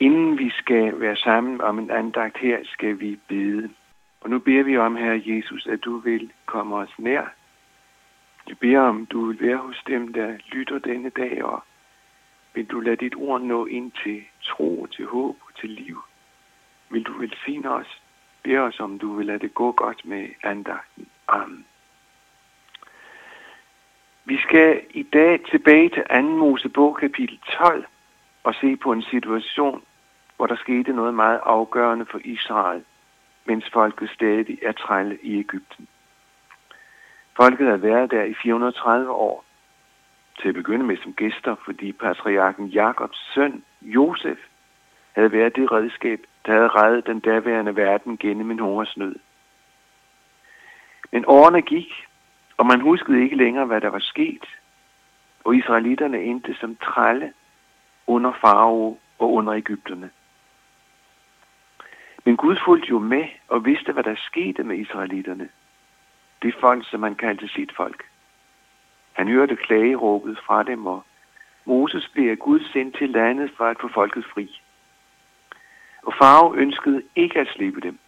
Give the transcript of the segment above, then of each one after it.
Inden vi skal være sammen om en andagt her, skal vi bede. Og nu beder vi om, Herre Jesus, at du vil komme os nær. Vi beder om, du vil være hos dem, der lytter denne dag, og vil du lade dit ord nå ind til tro, til håb og til liv. Vil du velsigne os? Bed os, om du vil lade det gå godt med andagten. Amen. Vi skal i dag tilbage til 2. Mosebog kapitel 12 og se på en situation, hvor der skete noget meget afgørende for Israel, mens folket stadig er trælle i Ægypten. Folket har været der i 430 år, til at begynde med som gæster, fordi patriarken Jakobs søn, Josef, havde været det redskab, der havde reddet den daværende verden gennem en hungersnød. Men årene gik, og man huskede ikke længere, hvad der var sket, og israelitterne endte som trælle under farao og under Ægypterne. Men Gud fulgte jo med og vidste, hvad der skete med israelitterne. Det folk, som man kaldte sit folk. Han hørte klageråbet fra dem, og Moses blev af Gud sendt til landet for at få folket fri. Og Farao ønskede ikke at slippe dem.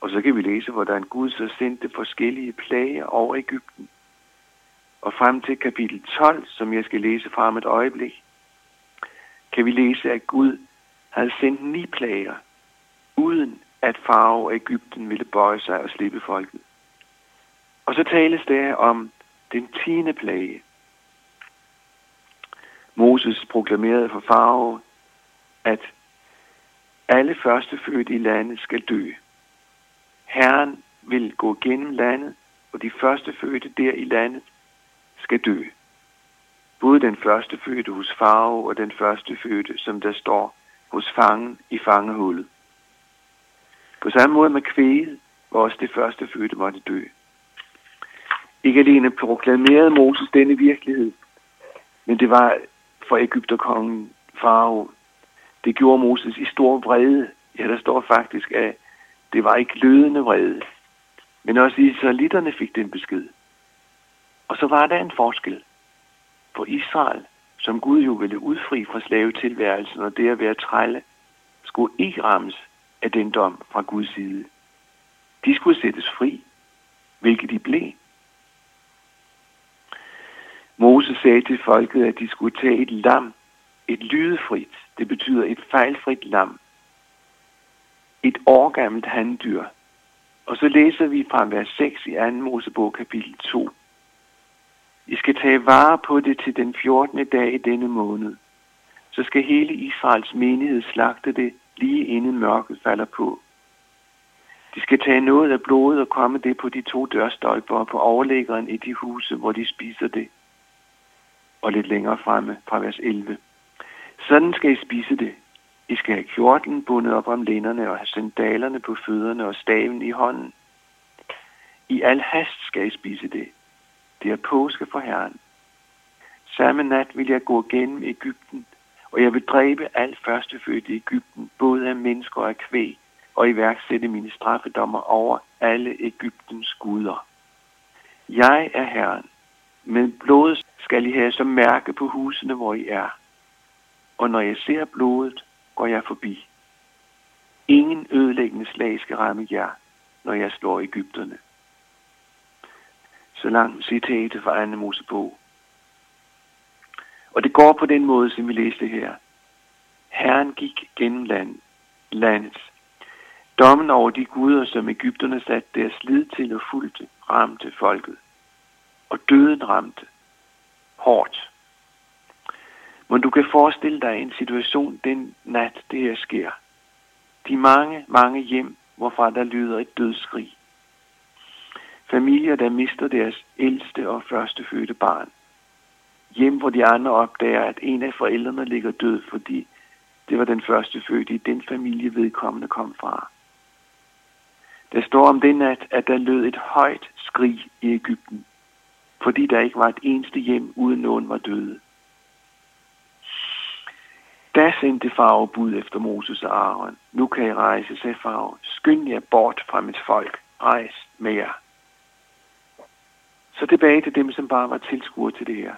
Og så kan vi læse, hvordan Gud så sendte forskellige plager over Ægypten. Og frem til kapitel 12, som jeg skal læse fra om et øjeblik, kan vi læse, at Gud havde sendt ni plager, uden at farve Ægypten ville bøje sig og slippe folket. Og så tales der om den tiende plage. Moses proklamerede for farve, at alle førstefødte i landet skal dø. Herren vil gå gennem landet, og de førstefødte der i landet skal dø. Både den førstefødte hos farve og den førstefødte, som der står hos fangen i fangehullet. På samme måde med kvæget, hvor også det førstefødte måtte dø. Ikke alene proklamerede Moses denne virkelighed, men det var for Ægypterkongen Farao. Det gjorde Moses i stor vrede. Ja, der står faktisk, at det var ikke lødende vrede. Men også israelitterne fik den besked. Og så var der en forskel. For Israel, som Gud jo ville udfri fra slavetilværelsen og det at være trælle, skulle ikke rammes af den dom fra Guds side. De skulle sættes fri, hvilket de blev. Moses sagde til folket, at de skulle tage et lam, et lydefrit, det betyder et fejlfrit lam, et årgammelt handdyr. Og så læser vi fra vers 6 i 2. Mosebog kapitel 2. I skal tage vare på det til den 14. dag i denne måned. Så skal hele Israels menighed slagte det lige inden mørket falder på. De skal tage noget af blodet og komme det på de to dørstolper på overlæggeren i de huse, hvor de spiser det. Og lidt længere fremme fra vers 11. Sådan skal I spise det. I skal have kjorten bundet op om lænderne og have sandalerne på fødderne og staven i hånden. I al hast skal I spise det. Det er påske for Herren. Samme nat vil jeg gå gennem Ægypten, og jeg vil dræbe alt førstefødte i Ægypten, både af mennesker og af kvæg, og iværksætte mine straffedommer over alle Ægyptens guder. Jeg er Herren. men blodet skal I have som mærke på husene, hvor I er. Og når jeg ser blodet, går jeg forbi. Ingen ødelæggende slag skal ramme jer, når jeg slår Ægypterne. Så langt citatet fra Anne Mosebog. Og det går på den måde, som vi læste her. Herren gik gennem land, landet. Dommen over de guder, som Ægypterne satte deres lid til og fulgte, ramte folket. Og døden ramte hårdt. Men du kan forestille dig en situation den nat, det her sker. De mange, mange hjem, hvorfra der lyder et dødsskrig. Familier, der mister deres ældste og førstefødte barn. Hjem, hvor de andre opdager, at en af forældrene ligger død, fordi det var den første fødte i den familie, vedkommende kom fra. Der står om den nat, at der lød et højt skrig i Ægypten, fordi der ikke var et eneste hjem, uden nogen var døde. Da sendte farve bud efter Moses og Aaron. Nu kan I rejse, sagde farve. Skynd jer bort fra mit folk. Rejs med jer. Så tilbage til dem, som bare var tilskuere til det her.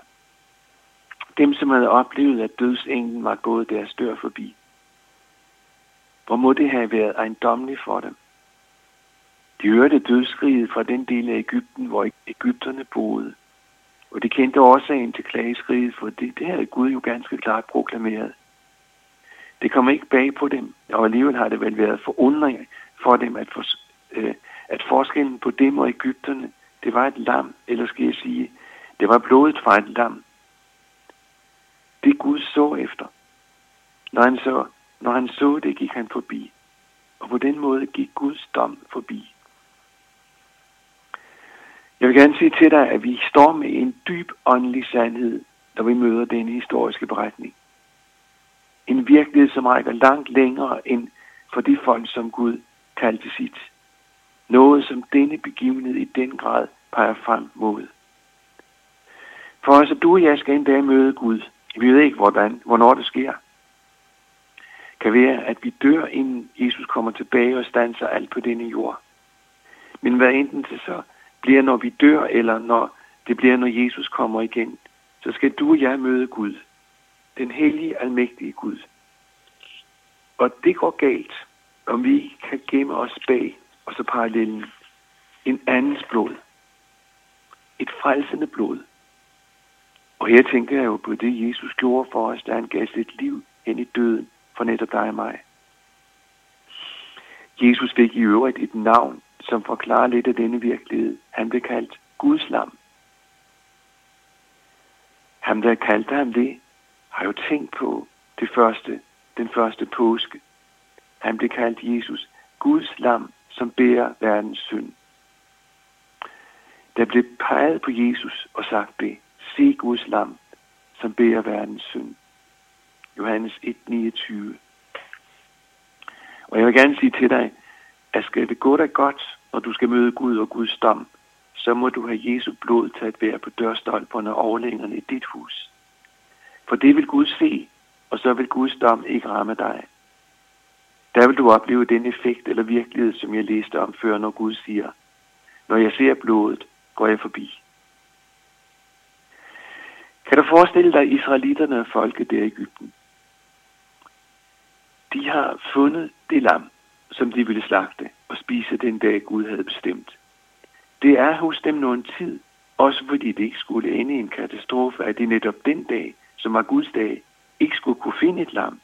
Dem, som havde oplevet, at dødsenglen var gået deres dør forbi. Hvor må det have været ejendommeligt for dem. De hørte dødskriget fra den del af Ægypten, hvor Ægypterne boede. Og de kendte årsagen til klageskriget, for det, det havde Gud jo ganske klart proklameret. Det kom ikke bag på dem, og alligevel har det vel været forundring for dem, at, for, øh, at forskellen på dem og Ægypterne, det var et lam, eller skal jeg sige, det var blodet fra et lam. Så efter. Når han så, når han så det, gik han forbi. Og på den måde gik Guds dom forbi. Jeg vil gerne sige til dig, at vi står med en dyb åndelig sandhed, når vi møder denne historiske beretning. En virkelighed, som rækker langt længere end for de folk, som Gud kaldte sit. Noget, som denne begivenhed i den grad peger frem mod. For altså, du og jeg skal en dag møde Gud. Vi ved ikke, hvordan, hvornår det sker. Kan være, at vi dør, inden Jesus kommer tilbage og standser alt på denne jord. Men hvad enten det så bliver, når vi dør, eller når det bliver, når Jesus kommer igen, så skal du og jeg møde Gud. Den hellige, almægtige Gud. Og det går galt, om vi kan gemme os bag, og så parallellen, en andens blod. Et frelsende blod. Her tænker jeg jo på det, Jesus gjorde for os, da han gav sit liv hen i døden for netop dig og mig. Jesus fik i øvrigt et navn, som forklarer lidt af denne virkelighed. Han blev kaldt Guds lam. Ham, der kaldte ham det, har jo tænkt på det første, den første påske. Han blev kaldt Jesus, Guds lam, som bærer verdens synd. Der blev peget på Jesus og sagt det, se Guds lam, som bærer verdens synd. Johannes 1:29. Og jeg vil gerne sige til dig, at skal det gå dig godt, når du skal møde Gud og Guds dom, så må du have Jesu blod til at være på dørstolperne og overlængerne i dit hus. For det vil Gud se, og så vil Guds dom ikke ramme dig. Der vil du opleve den effekt eller virkelighed, som jeg læste om før, når Gud siger, når jeg ser blodet, går jeg forbi. Kan du forestille dig israelitterne og folket der i Ægypten? De har fundet det lam, som de ville slagte og spise den dag Gud havde bestemt. Det er hos dem nogen tid, også fordi det ikke skulle ende i en katastrofe, at de netop den dag, som var Guds dag, ikke skulle kunne finde et lam.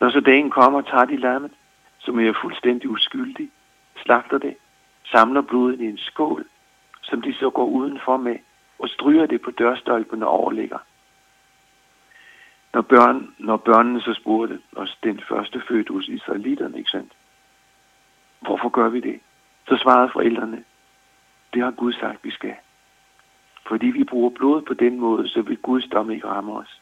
Når så dagen kommer, tager de lammet, som er fuldstændig uskyldig, slagter det, samler blodet i en skål, som de så går udenfor med, og stryger det på dørstolpen og overligger. Når, børn, når børnene så spurgte os den første fødte hos israelitterne, ikke sandt? Hvorfor gør vi det? Så svarede forældrene, det har Gud sagt, vi skal. Fordi vi bruger blod på den måde, så vil Guds dom ikke ramme os.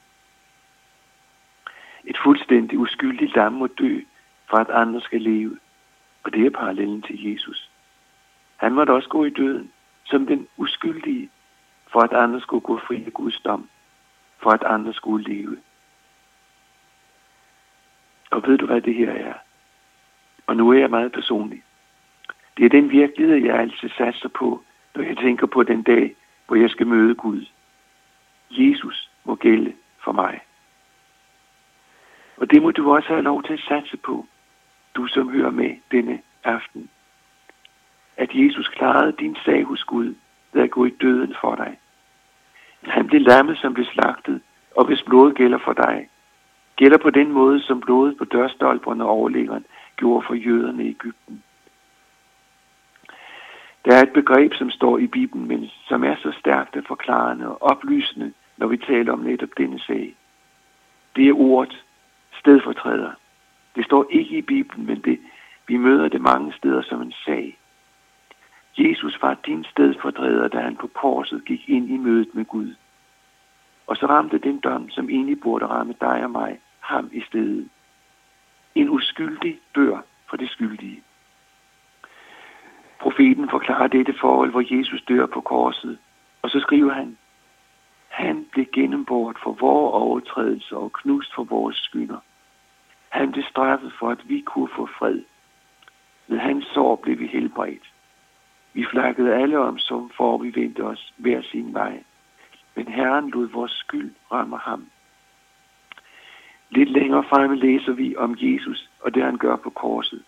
Et fuldstændig uskyldigt lam må dø, for at andre skal leve. Og det er parallellen til Jesus. Han måtte også gå i døden, som den uskyldige, for at andre skulle gå fri af Guds dom, for at andre skulle leve. Og ved du, hvad det her er? Og nu er jeg meget personlig. Det er den virkelighed, jeg altid satser på, når jeg tænker på den dag, hvor jeg skal møde Gud. Jesus må gælde for mig. Og det må du også have lov til at satse på, du som hører med denne aften. At Jesus klarede din sag hos Gud ved at gå i døden for dig. Han blev lammet, som blev slagtet, og hvis blodet gælder for dig, gælder på den måde, som blodet på dørstolperne og overliggeren gjorde for jøderne i Ægypten. Der er et begreb, som står i Bibelen, men som er så stærkt og forklarende og oplysende, når vi taler om netop denne sag. Det er ordet stedfortræder. Det står ikke i Bibelen, men det, vi møder det mange steder som en sag. Jesus var din stedfortræder, da han på korset gik ind i mødet med Gud. Og så ramte den dom, som egentlig burde ramme dig og mig, ham i stedet. En uskyldig dør for det skyldige. Profeten forklarer dette forhold, hvor Jesus dør på korset, og så skriver han, han blev gennembort for vores overtrædelser og knust for vores skynder. Han blev straffet for, at vi kunne få fred. Ved hans sår blev vi helbredt. Vi flakkede alle om, som for vi vendte os hver sin vej. Men Herren lod vores skyld ramme ham. Lidt længere fremme læser vi om Jesus og det han gør på korset.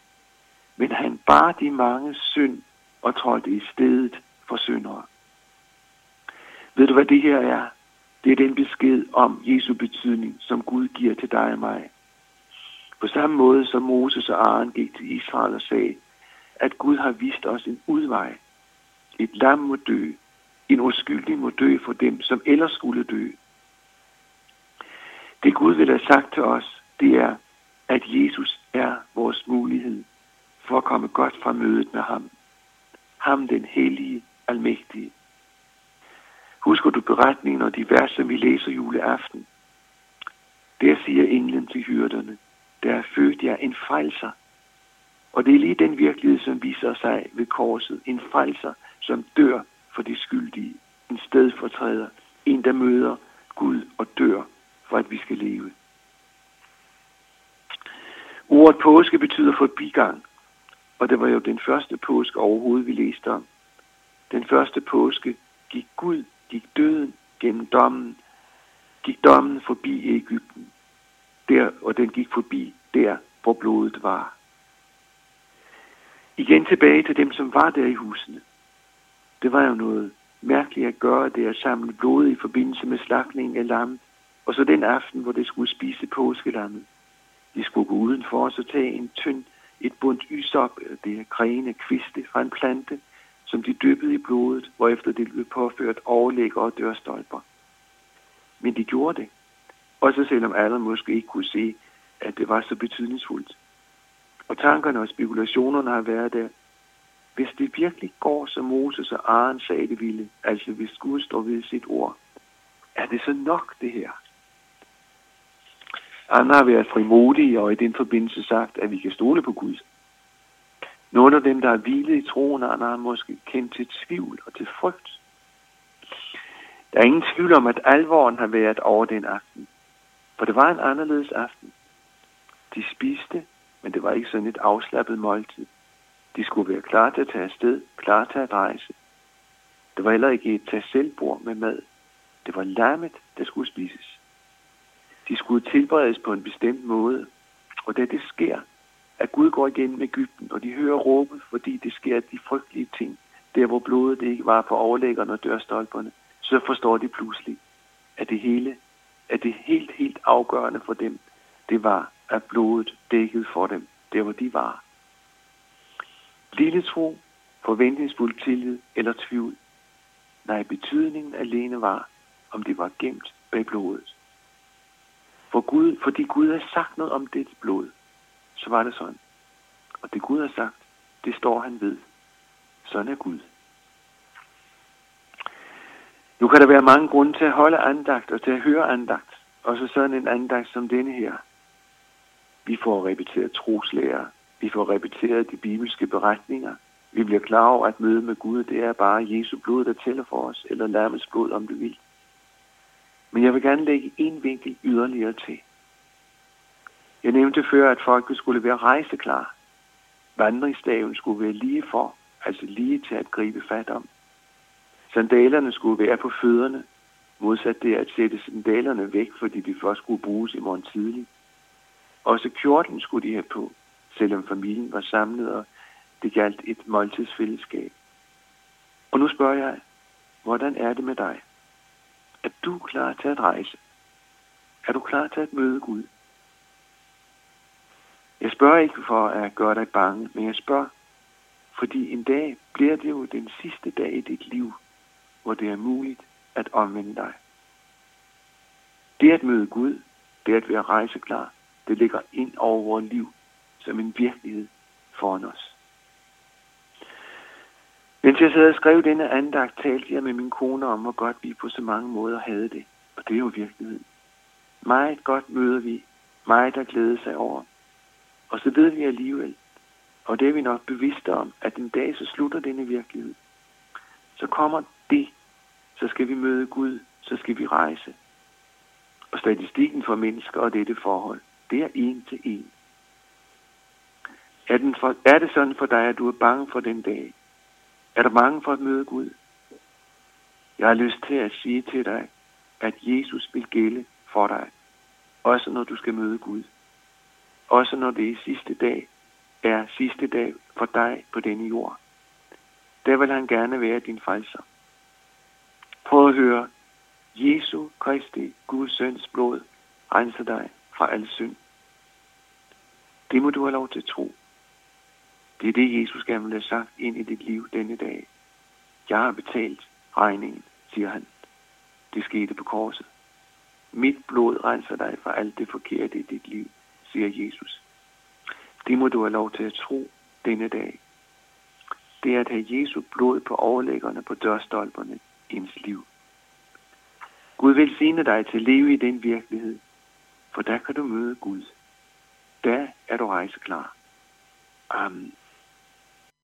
Men han bar de mange synd og trådte i stedet for syndere. Ved du hvad det her er? Det er den besked om Jesu betydning, som Gud giver til dig og mig. På samme måde som Moses og Aaron gik til Israel og sagde, at Gud har vist os en udvej. Et lam må dø. En uskyldig må dø for dem, som ellers skulle dø. Det Gud vil have sagt til os, det er, at Jesus er vores mulighed for at komme godt fra mødet med ham. Ham den hellige, almægtige. Husker du beretningen og de vers, som vi læser juleaften? Der siger englen til hyrderne, der er født jer en frelser. Og det er lige den virkelighed, som viser sig ved korset. En frelser, som dør for de skyldige. En stedfortræder. En, der møder Gud og dør for at vi skal leve. Ordet påske betyder forbigang, og det var jo den første påske overhovedet, vi læste om. Den første påske gik Gud, gik døden gennem dommen, gik dommen forbi Ægypten, der, og den gik forbi der, hvor blodet var. Igen tilbage til dem, som var der i husene. Det var jo noget mærkeligt at gøre det at samle blod i forbindelse med slagningen af lam, Og så den aften, hvor det skulle spise påskelammet. De skulle gå udenfor og så tage en tynd, et bundt ysop, det er grene, kviste fra en plante, som de dyppede i blodet, hvorefter det blev påført overlægger og dørstolper. Men de gjorde det. Også selvom alle måske ikke kunne se, at det var så betydningsfuldt. Og tankerne og spekulationerne har været der. Hvis det virkelig går, som Moses og Aaron sagde det ville, altså hvis Gud står ved sit ord, er det så nok det her? Andre har været frimodige og i den forbindelse sagt, at vi kan stole på Gud. Nogle af dem, der har hvilet i troen, andre har måske kendt til tvivl og til frygt. Der er ingen tvivl om, at alvoren har været over den aften. For det var en anderledes aften. De spiste, men det var ikke sådan et afslappet måltid. De skulle være klar til at tage afsted, klar til at rejse. Det var heller ikke et tag selvbord med mad. Det var lammet, der skulle spises. De skulle tilberedes på en bestemt måde. Og da det sker, at Gud går igennem Ægypten, og de hører råbet, fordi det sker de frygtelige ting, der hvor blodet ikke var på overlæggerne og dørstolperne, så forstår de pludselig, at det hele, at det helt, helt afgørende for dem, det var, at blodet dækkede for dem, der hvor de var. Lille tro, forventningsfuld tillid eller tvivl. Nej, betydningen alene var, om det var gemt bag blodet. For Gud, fordi Gud har sagt noget om det blod, så var det sådan. Og det Gud har sagt, det står han ved. Sådan er Gud. Nu kan der være mange grunde til at holde andagt og til at høre andagt. Og så sådan en andagt som denne her. Vi får repeteret troslærer. Vi får repeteret de bibelske beretninger. Vi bliver klar over, at møde med Gud, det er bare Jesu blod, der tæller for os, eller lammets blod, om du vil. Men jeg vil gerne lægge en vinkel yderligere til. Jeg nævnte før, at folket skulle være rejseklar. Vandringsstaven skulle være lige for, altså lige til at gribe fat om. Sandalerne skulle være på fødderne, modsat det at sætte sandalerne væk, fordi de først skulle bruges i morgen tidlig. Også kjorten skulle de have på, selvom familien var samlet, og det galt et måltidsfællesskab. Og nu spørger jeg, hvordan er det med dig? Er du klar til at rejse? Er du klar til at møde Gud? Jeg spørger ikke for at gøre dig bange, men jeg spørger, fordi en dag bliver det jo den sidste dag i dit liv, hvor det er muligt at omvende dig. Det at møde Gud, det at være rejseklar, det ligger ind over vores liv som en virkelighed foran os. Mens jeg sad og skrev denne andagt, talte jeg med min kone om, hvor godt vi på så mange måder havde det. Og det er jo virkeligheden. Meget godt møder vi, meget der glæder sig over. Og så ved vi alligevel, og det er vi nok bevidste om, at en dag så slutter denne virkelighed. Så kommer det, så skal vi møde Gud, så skal vi rejse. Og statistikken for mennesker og dette forhold, det er en til en. Er, den for, er det sådan for dig, at du er bange for den dag? Er du bange for at møde Gud? Jeg har lyst til at sige til dig, at Jesus vil gælde for dig. Også når du skal møde Gud. Også når det er sidste dag, er sidste dag for dig på denne jord. Der vil han gerne være din frelser. Prøv at høre. Jesu Kristi, Guds søns blod, renser dig fra al synd. Det må du have lov til at tro. Det er det, Jesus gerne vil have sagt ind i dit liv denne dag. Jeg har betalt regningen, siger han. Det skete på korset. Mit blod renser dig fra alt det forkerte i dit liv, siger Jesus. Det må du have lov til at tro denne dag. Det er at have Jesu blod på overlæggerne på dørstolperne i ens liv. Gud vil sine dig til at leve i den virkelighed, for der kan du møde Gud. Der er du rejseklar. Um,